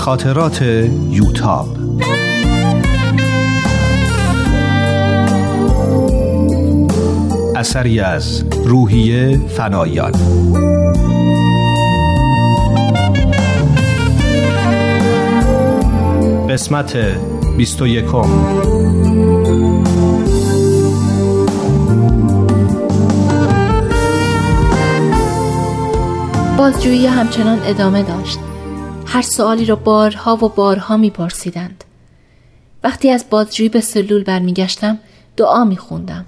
خاطرات یوتاب. اثری از روحیه فنایان. قسمت بیست و یکم. بازجویی همچنان ادامه داشت. هر سوالی را بارها و بارها میپرسیدند. وقتی از بازجویی به سلول برمیگشتم دعا میخوندم.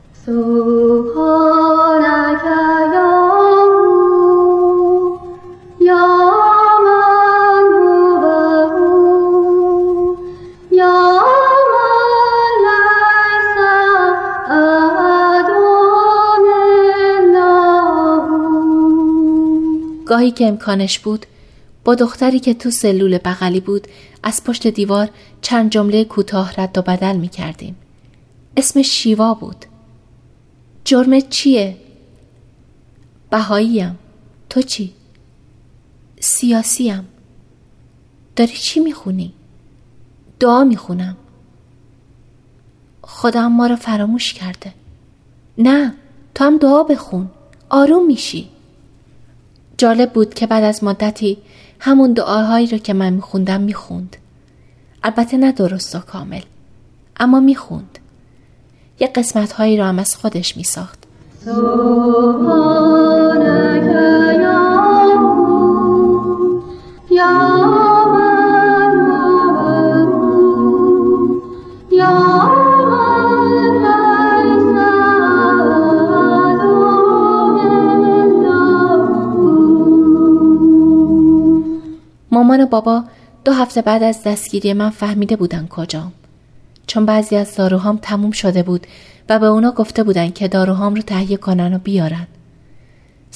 گاهی که امکانش بود با دختری که تو سلول بغلی بود از پشت دیوار چند جمله کوتاه رد و بدل می کردیم. اسم شیوا بود. جرمت چیه؟ بهاییم. تو چی؟ سیاسیم. داری چی می‌خونی؟ دعا می‌خونم. خدا ما رو فراموش کرده. نه تو هم دعا بخون. آروم میشی. جالب بود که بعد از مدتی همون دعاهایی رو که من میخوندم می‌خوند. البته نه درست و کامل. اما می‌خوند. یه قسمت هایی رو هم از خودش میساخت. و بابا دو هفته بعد از دستگیری من فهمیده بودن کجام. چون بعضی از داروهام تموم شده بود و به اونا گفته بودن که داروهام رو تهیه کنن و بیارن.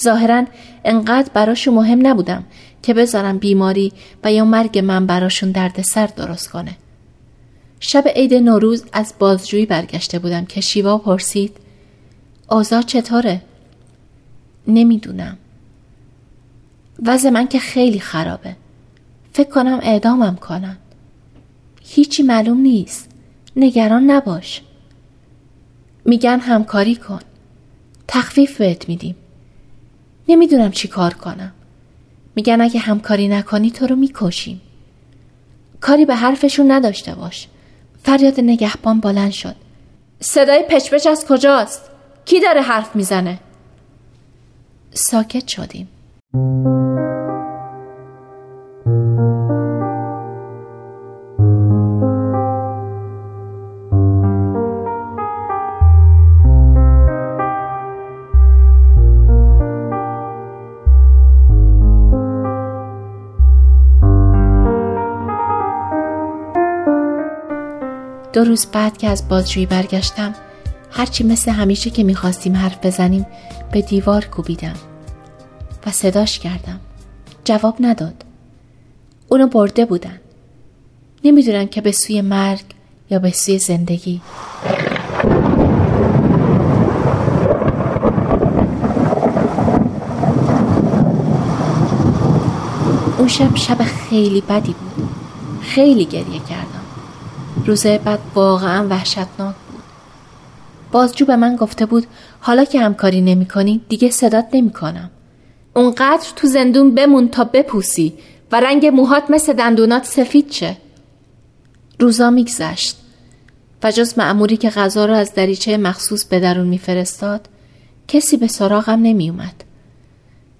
ظاهرا انقدر براشون مهم نبودم که بذارم بیماری و یا مرگ من براشون درد سر درست کنه. شب عید نوروز از بازجویی برگشته بودم که شیوا پرسید آزار چطوره؟ نمی‌دونم. وضع من که خیلی خرابه. فکر کنم اعدامم کنن. هیچی معلوم نیست. نگران نباش. میگن همکاری کن. تخفیف بهت میدیم. نمی‌دونم چی کار کنم. میگن اگه همکاری نکنی تو رو می‌کشیم. کاری به حرفشون نداشته باش. فریاد نگهبان بلند شد. صدای پچپچ از کجاست؟ کی داره حرف می‌زنه؟ ساکت شدیم. دو روز بعد که از بازجویی برگشتم هرچی مثل همیشه که می‌خواستیم حرف بزنیم به دیوار کوبیدم و صداش کردم. جواب نداد. اونو برده بودن. نمی‌دونم که به سوی مرگ یا به سوی زندگی. اون شب شب خیلی بدی بود. خیلی گریه کردم. روز بعد واقعا وحشتناک بود. بازجو به من گفته بود حالا که همکاری نمی کنی دیگه صدات نمی کنم. اونقدر تو زندون بمون تا بپوسی و رنگ موهات مثل دندونات سفید شه. روزا میگذشت و جز معموری که غذا رو از دریچه مخصوص به درون میفرستاد کسی به سراغم نمیومد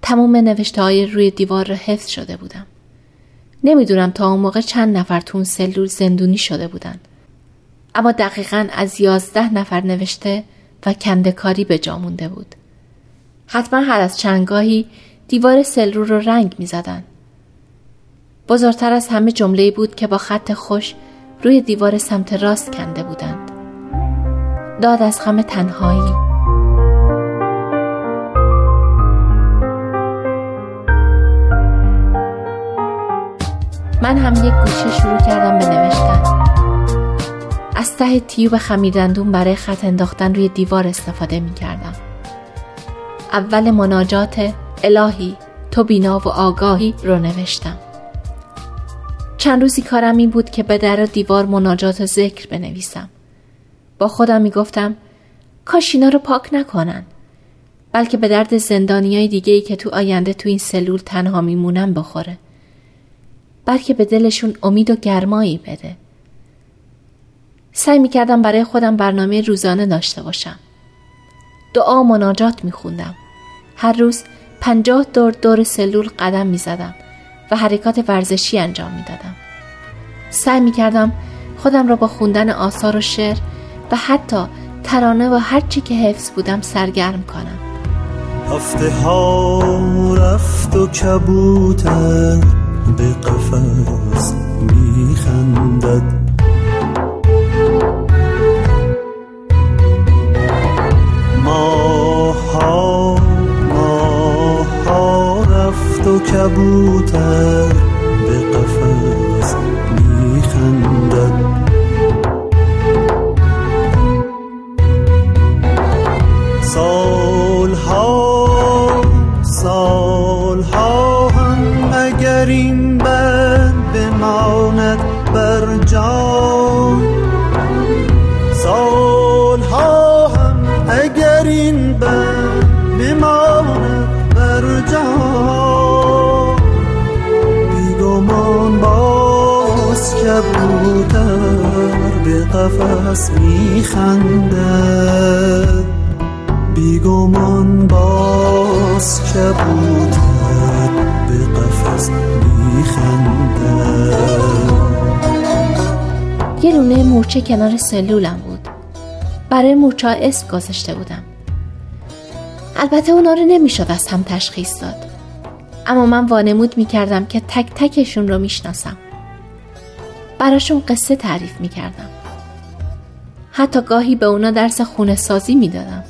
تمام نوشته های روی دیوار را حفظ شده بودم. نمی‌دونم تا اون موقع چند نفر تو اون سلول زندونی شده بودن. اما دقیقا از یازده نفر نوشته و کندکاری به جا مونده بود. حتما هر از چندگاهی دیوار سلول رو رنگ می زدن. بزرگتر از همه جمله بود که با خط خوش روی دیوار سمت راست کنده بودند. داد از غم تنهایی من هم یک گوشه شروع کردم به نوشتن. از ته تیوب خمیردندون برای خط انداختن روی دیوار استفاده می کردم اول مناجات الهی تو بینا و آگاهی رو نوشتم. چند روزی کارم این بود که به در دیوار مناجات ذکر بنویسم. با خودم می‌گفتم کاش اینا رو پاک نکنن. بلکه به درد زندانی های دیگه ای که تو آینده تو این سلول تنها میمونن بخوره. بلکه به دلشون امید و گرمایی بده. سعی می‌کردم برای خودم برنامه روزانه داشته باشم. دعا و مناجات میخوندم. هر روز پنجاه دور دور سلول قدم می‌زدم و حرکات ورزشی انجام می‌دادم. سعی می‌کردم خودم را با خوندن آثار و شعر و حتی ترانه و هرچی که حفظ بودم سرگرم کنم. هفته ها رفت و کبوتر. به قفص میخندد. قفص میخندد. بیگمان باز کبوتر به قفص میخنده یه لونه مورچه کنار سلولم بود. برای مورچه اسم گذاشته بودم. البته اونا رو نمی‌شد از هم تشخیص داد. اما من وانمود می‌کردم که تک تکشون رو می‌شناسم. براشون قصه تعریف می‌کردم. حتی گاهی به اونا درس خونه سازی می‌دادم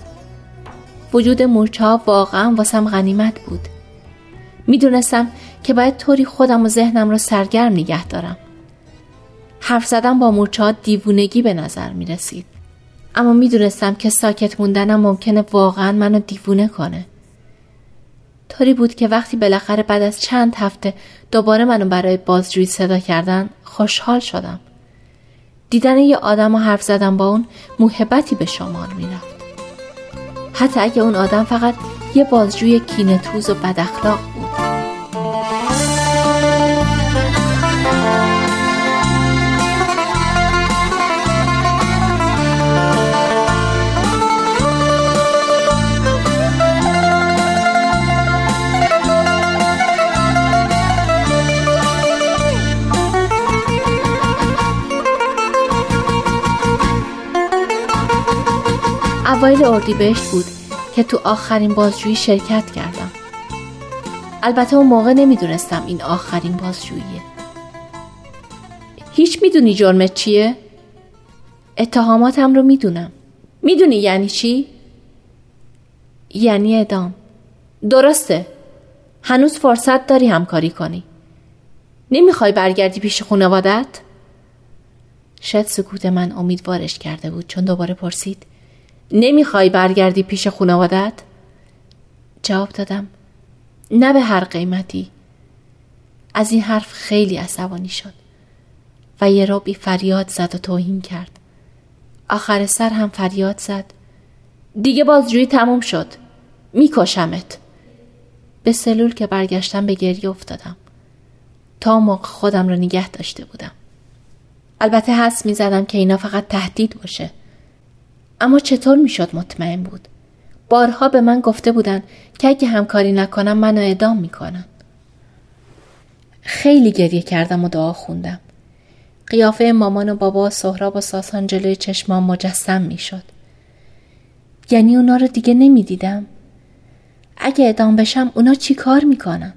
وجود مورچه ها واقعا واسم غنیمت بود می‌دونستم که باید طوری خودم و ذهنم رو سرگرم نگه دارم حرف زدن با مورچه ها دیوونگی به نظر می رسید. اما می‌دونستم که ساکت موندنم ممکنه واقعا منو دیوونه کنه. طوری بود که وقتی بالاخره بعد از چند هفته دوباره منو برای بازجویی صدا کردن خوشحال شدم. دیدن یه آدم و حرف زدن با اون محبتی به شمار می‌رفت. حتی اگه اون آدم فقط یه بازجوی کینتوز و بد اخلاق بود اوایل اردیبهشت بود که تو آخرین بازجویی شرکت کردم. البته اون موقع نمی‌دونستم این آخرین بازجوییه. هیچ می‌دونی جرمت چیه؟ اتهاماتم رو می‌دونم. می‌دونی یعنی چی؟ یعنی ادام درسته. هنوز فرصت داری همکاری کنی. نمی‌خوای برگردی پیش خانوادت؟ شاید سکوت من امیدوارش کرده بود چون دوباره پرسید. نمی‌خوای برگردی پیش خانوادت؟ جواب دادم نه به هر قیمتی. از این حرف خیلی عصبانی شد و یه رابی فریاد زد و توهین کرد. آخر سر هم فریاد زد. دیگه بازجویی تموم شد. میکشمت. به سلول که برگشتم به گریه افتادم. تا موقع خودم رو نگه داشته بودم. البته حس می زدم که اینا فقط تهدید باشه. اما چطور می‌شد مطمئن بود؟ بارها به من گفته بودن که اگه همکاری نکنم منو اعدام می‌کنن. خیلی گریه کردم و دعا خوندم. قیافه مامان و بابا و سهراب و ساسان جلوی چشمام مجسم می‌شد. یعنی اونا رو دیگه نمی‌دیدم. اگه اعدام بشم اونا چی کار می‌کنن؟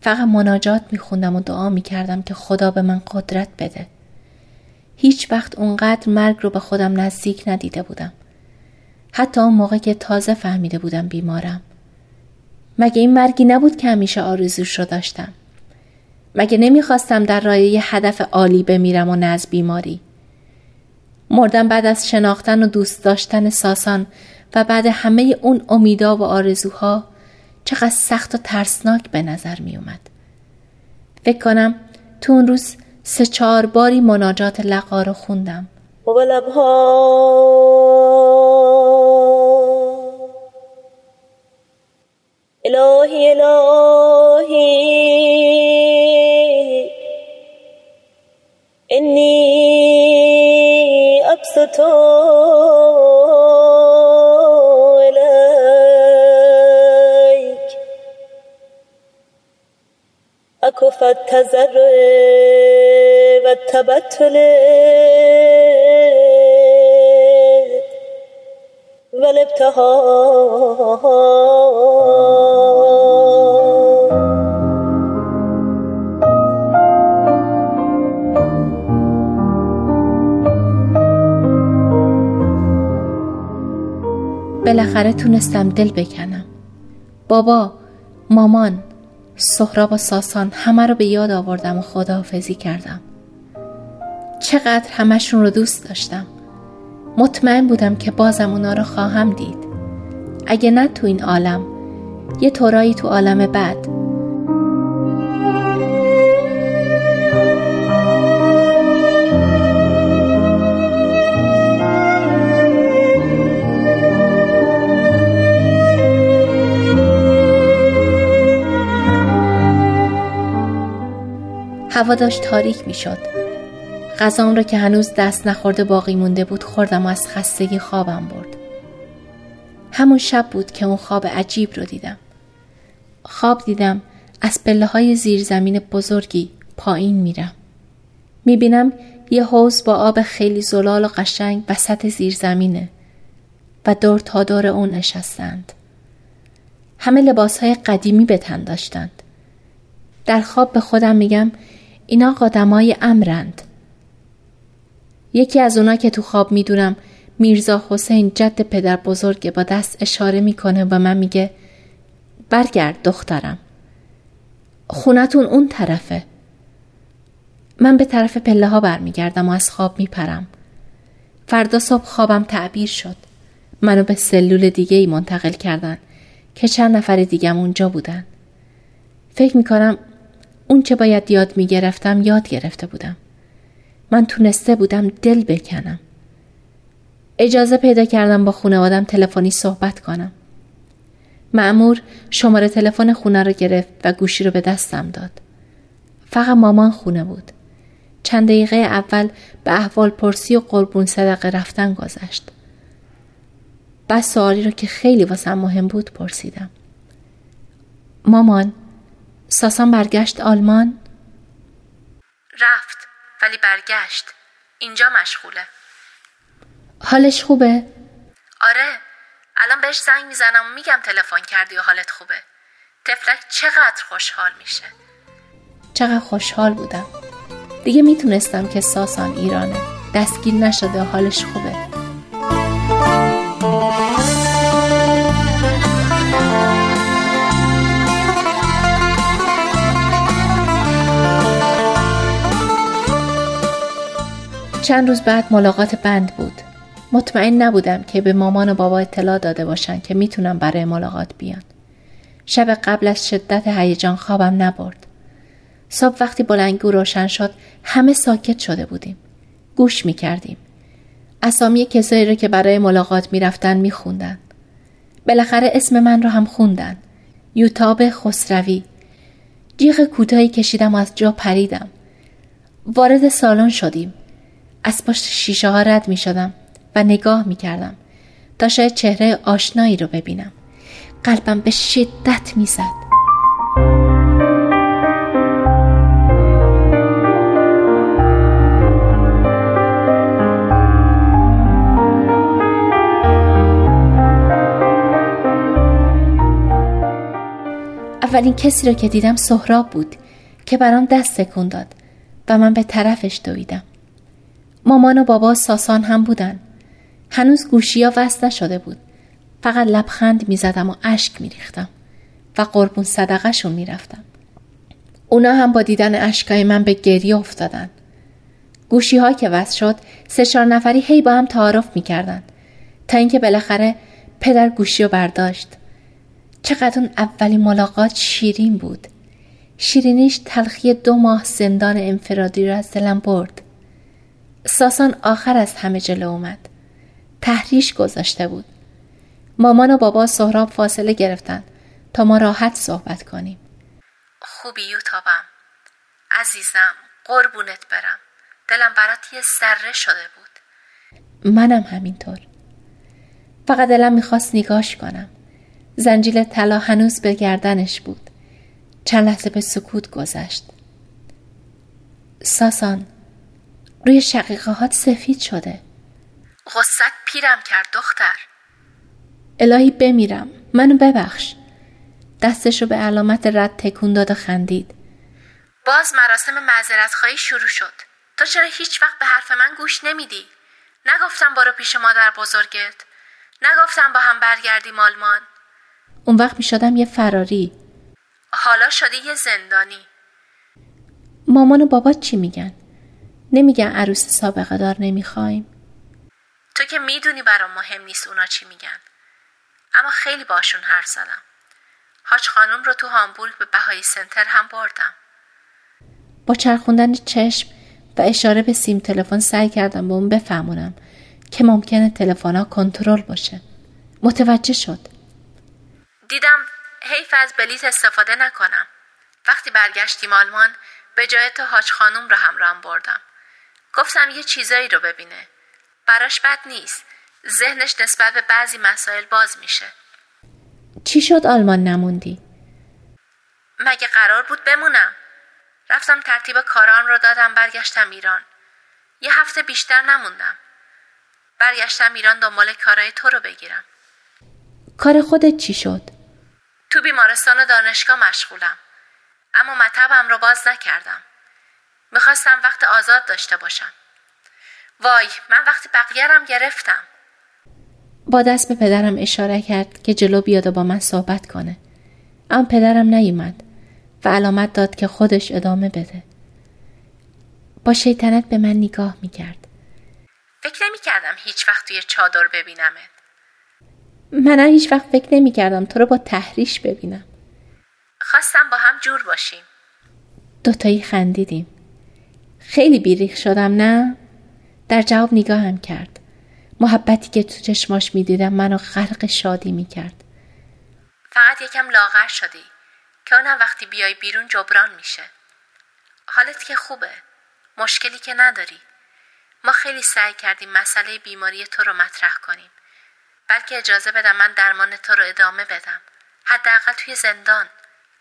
فقط مناجات میخوندم و دعا می‌کردم که خدا به من قدرت بده. هیچ وقت اونقدر مرگ رو به خودم نزدیک ندیده بودم. حتی اون موقع که تازه فهمیده بودم بیمارم. مگه این مرگی نبود که همیشه آرزوش رو داشتم؟ مگه نمی‌خواستم در راه یه هدف عالی بمیرم و نه از بیماری؟ مردم بعد از شناختن و دوست داشتن ساسان و بعد همه اون امیدا و آرزوها چقدر سخت و ترسناک به نظر می اومد. فکر کنم تو اون روز سه چهار باری مناجات لقا رو خوندم. و الهی الهی. انی ابسطو. اکف التزرع و التبتل و بالاخره تونستم دل بکنم. بابا مامان. سهراب و ساسان همه رو به یاد آوردم و خداحافظی کردم. چقدر همشون رو دوست داشتم. مطمئن بودم که بازم اونا رو خواهم دید. اگه نه تو این عالم یه طورایی تو عالم بعد هوا داشت تاریک می شد. غذام را که هنوز دست نخورده باقی مونده بود خوردم و از خستگی خوابم برد. همون شب بود که اون خواب عجیب رو دیدم. خواب دیدم از پله های زیرزمین بزرگی پایین میرم. می‌بینم یه حوز با آب خیلی زلال و قشنگ وسط زیرزمینه و دور تا دور اون نشستند. همه لباس های قدیمی به تن داشتند. در خواب به خودم میگم اینا قادمای امرند. یکی از اونا که تو خواب می‌دونم میرزا حسین جد پدر بزرگ با دست اشاره می‌کنه و من میگه برگرد دخترم. خونتون اون طرفه. من به طرف پله ها برمیگردم و از خواب میپرم. فردا صبح خوابم تعبیر شد. منو به سلول دیگه ای منتقل کردن که چند نفر دیگم اونجا بودن. فکر می‌کنم اون چه باید یاد می‌گرفتم یاد گرفته بودم. من تونسته بودم دل بکنم. اجازه پیدا کردم با خانوادم تلفنی صحبت کنم. معمور شماره تلفن خونه رو گرفت و گوشی رو به دستم داد. فقط مامان خونه بود. چند دقیقه اول به احوال پرسی و قربون صدقه رفتن گذشت. بعد سوالی رو که خیلی واسم مهم بود پرسیدم. مامان ساسان برگشت آلمان؟ رفت ولی برگشت. اینجا مشغوله. حالش خوبه؟ آره الان بهش زنگ می‌زنم و میگم تلفن کردی و حالت خوبه. تفلک چقدر خوشحال میشه. چقدر خوشحال بودم. دیگه می‌تونستم که ساسان ایرانه. دستگیر نشده و حالش خوبه. چند روز بعد ملاقات بند بود. مطمئن نبودم که به مامان و بابا اطلاع داده باشن که می‌تونم برای ملاقات بیان. شب قبل از شدت هیجان خوابم نبرد. صبح وقتی بلنگو روشن شد همه ساکت شده بودیم. گوش می‌کردیم. اسامی کسایی رو که برای ملاقات می‌رفتن میخوندن. بالاخره اسم من رو هم خوندن. یوتاب خسروی. جیغ کوتاهی کشیدم و از جا پریدم. وارد سالن شدیم. از پشت شیشه ها رد می شدم و نگاه می کردم تا شاید چهره آشنایی رو ببینم. قلبم به شدت می زد اولین کسی رو که دیدم سهراب بود که برام دست تکون داد و من به طرفش دویدم. مامان و بابا ساسان هم بودن. هنوز گوشیا وصل نشده بود. فقط لبخند می زدم و اشک می ریختم و قربون صدقهشون می رفتم. اونا هم با دیدن اشکای من به گریه افتادن. گوشی ها که وصل شد سه چهار نفری هی با هم تعارف می کردن. تا اینکه بالاخره پدر گوشی رو برداشت. چقدر اون اولین ملاقات شیرین بود. شیرینیش تلخی دو ماه زندان انفرادی را از دلم برد ساسان آخر از همه جلو اومد. تحریش گذاشته بود. مامان و بابا سهراب فاصله گرفتن تا ما راحت صحبت کنیم. خوبی یوتابم. عزیزم قربونت برم. دلم برات یه ذره شده بود. منم همینطور. فقط دلم می‌خواست نگاش کنم. زنجیل طلا هنوز به گردنش بود. چند لحظه به سکوت گذشت. ساسان روی شقیقه هات سفید شده. غصت پیرم کرد دختر. الهی بمیرم. منو ببخش. دستشو به علامت رد تکون داد و خندید. باز مراسم معذرت خواهی شروع شد. تو چرا هیچ وقت به حرف من گوش نمیدی؟ نگفتم برو پیش مادر بزرگت. نگفتم با هم برگردیم آلمان. اون وقت می شدم یه فراری. حالا شدی یه زندانی. مامان و بابا چی میگن؟ نمیگن عروس سابقه دار نمی‌خوایم. تو که می‌دونی برام مهم نیست اونا چی میگن. اما خیلی باشون حرف زدم. حاج خانم رو تو هامبورگ به بهایی سنتر هم بردم. با چرخوندن چشم و اشاره به سیم تلفن سعی کردم به اون بفهمونم که ممکنه تلفن کنترل باشه. متوجه شد. دیدم حیف از بلیت استفاده نکنم. وقتی برگشتیم آلمان به جای تو حاج خانم رو همراهم بردم. گفتم یه چیزایی رو ببینه. براش بد نیست. ذهنش نسبت به بعضی مسائل باز میشه. چی شد آلمان نموندی؟ مگه قرار بود بمونم؟ رفتم ترتیب کاران رو دادم برگشتم ایران. یه هفته بیشتر نموندم. برگشتم ایران دنبال کارای تو رو بگیرم. کار خودت چی شد؟ تو بیمارستان و دانشگاه مشغولم. اما مطبم رو باز نکردم. می‌خواستم وقت آزاد داشته باشم. وای من وقتی بقیه گرفتم. با دست به پدرم اشاره کرد که جلو بیاد و با من صحبت کنه. اما پدرم نیومد و علامت داد که خودش ادامه بده. با شیطنت به من نگاه می‌کرد. فکر نمی کردم هیچ وقت توی چادر ببینمت. من هیچ وقت فکر نمی کردم تو رو با تحریش ببینم. خواستم با هم جور باشیم. دوتایی خندیدیم. خیلی بیریخ شدم نه؟ در جواب نگاهم کرد. محبتی که تو چشماش می‌دیدم منو خلق شادی می‌کرد. فقط یکم لاغر شدی. که اونم وقتی بیای بیرون جبران میشه. حالت که خوبه. مشکلی که نداری. ما خیلی سعی کردیم مسئله بیماری تو رو مطرح کنیم. بلکه اجازه بدم من درمان تو رو ادامه بدم. حداقل توی زندان.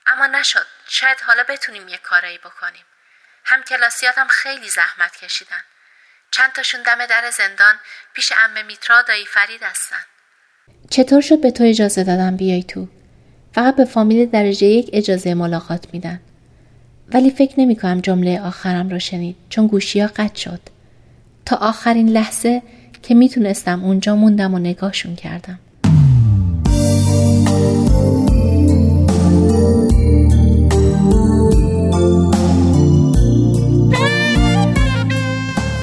اما نشد. شاید حالا بتونیم یه کارایی بکنیم. هم کلاسیاتم خیلی زحمت کشیدن. چند تاشون دم در زندان پیش ام میترا دایی فرید هستن. چطور شد به تو اجازه دادم بیای تو؟ فقط به فامیل درجه یک اجازه ملاقات میدن. ولی فکر نمی کنم جمله آخرم رو شنید چون گوشی ها قطع شد. تا آخرین لحظه که می‌تونستم اونجا موندم و نگاهشون کردم.